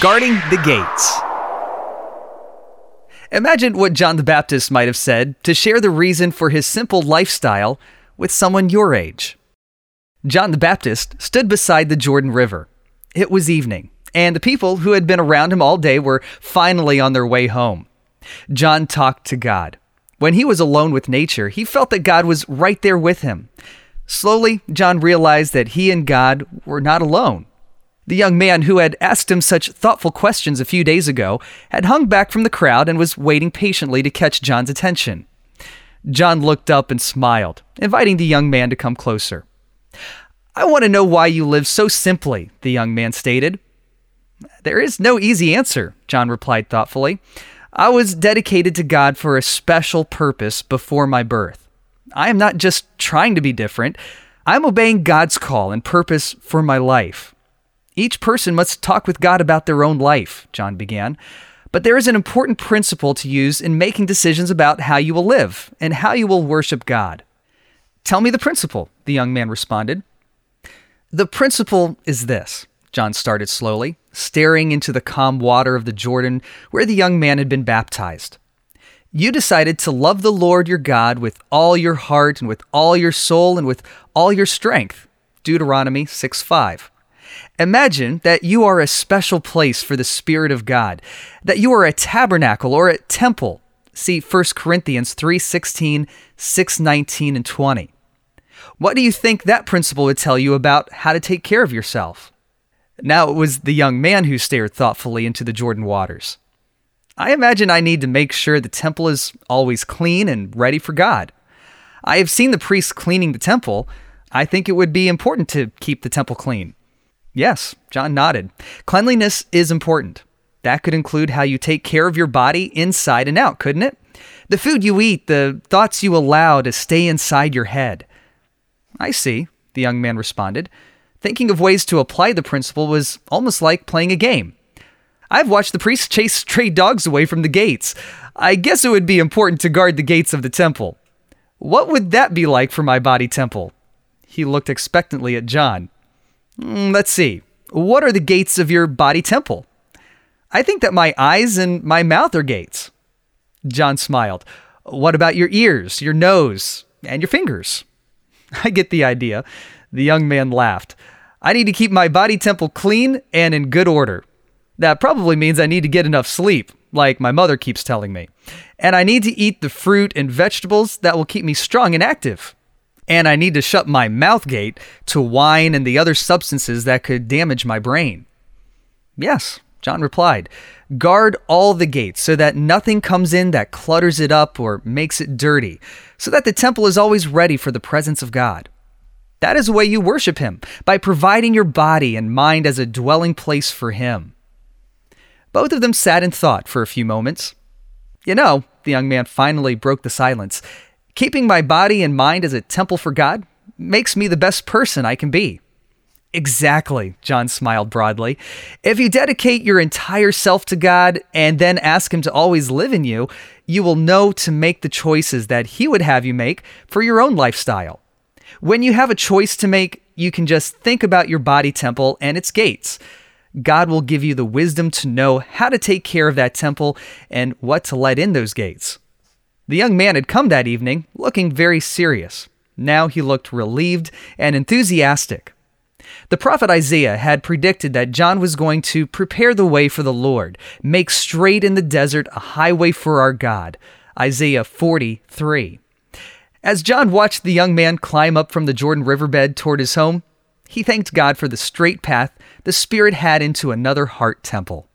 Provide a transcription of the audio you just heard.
Guarding the Gates. Imagine what John the Baptist might have said to share the reason for his simple lifestyle with someone your age. John the Baptist stood beside the Jordan River. It was evening, and the people who had been around him all day were finally on their way home. John talked to God. When he was alone with nature, he felt that God was right there with him. Slowly, John realized that he and God were not alone. The young man who had asked him such thoughtful questions a few days ago had hung back from the crowd and was waiting patiently to catch John's attention. John looked up and smiled, inviting the young man to come closer. I want to know why you live so simply, the young man stated. There is no easy answer, John replied thoughtfully. I was dedicated to God for a special purpose before my birth. I am not just trying to be different, I'm obeying God's call and purpose for my life. Each person must talk with God about their own life, John began. But there is an important principle to use in making decisions about how you will live and how you will worship God. Tell me the principle, the young man responded. The principle is this, John started slowly, staring into the calm water of the Jordan where the young man had been baptized. You decided to love the Lord your God with all your heart and with all your soul and with all your strength. Deuteronomy 6 5. Imagine that you are a special place for the Spirit of God, that you are a tabernacle or a temple. See 1 Corinthians 3:16, 6:19 and 20. What do you think that principle would tell you about how to take care of yourself? Now it was the young man who stared thoughtfully into the Jordan waters. I imagine I need to make sure the temple is always clean and ready for God. I have seen the priests cleaning the temple. I think it would be important to keep the temple clean. Yes, John nodded. Cleanliness is important. That could include how you take care of your body inside and out, couldn't it? The food you eat, the thoughts you allow to stay inside your head. I see, the young man responded. Thinking of ways to apply the principle was almost like playing a game. I've watched the priests chase stray dogs away from the gates. I guess it would be important to guard the gates of the temple. What would that be like for my body temple? He looked expectantly at John. Mm, let's see. What are the gates of your body temple? I think that my eyes and my mouth are gates. John smiled. What about your ears, your nose, and your fingers? I get the idea. The young man laughed. I need to keep my body temple clean and in good order. That probably means I need to get enough sleep, like my mother keeps telling me. And I need to eat the fruit and vegetables that will keep me strong and active and I need to shut my mouth gate to wine and the other substances that could damage my brain. Yes, John replied. Guard all the gates so that nothing comes in that clutters it up or makes it dirty, so that the temple is always ready for the presence of God. That is the way you worship Him, by providing your body and mind as a dwelling place for Him. Both of them sat in thought for a few moments. You know, the young man finally broke the silence. Keeping my body and mind as a temple for God makes me the best person I can be. Exactly, John smiled broadly. If you dedicate your entire self to God and then ask Him to always live in you, you will know to make the choices that He would have you make for your own lifestyle. When you have a choice to make, you can just think about your body temple and its gates. God will give you the wisdom to know how to take care of that temple and what to let in those gates. The young man had come that evening looking very serious. Now he looked relieved and enthusiastic. The prophet Isaiah had predicted that John was going to prepare the way for the Lord, make straight in the desert a highway for our God. Isaiah 43. As John watched the young man climb up from the Jordan riverbed toward his home, he thanked God for the straight path the Spirit had into another heart temple.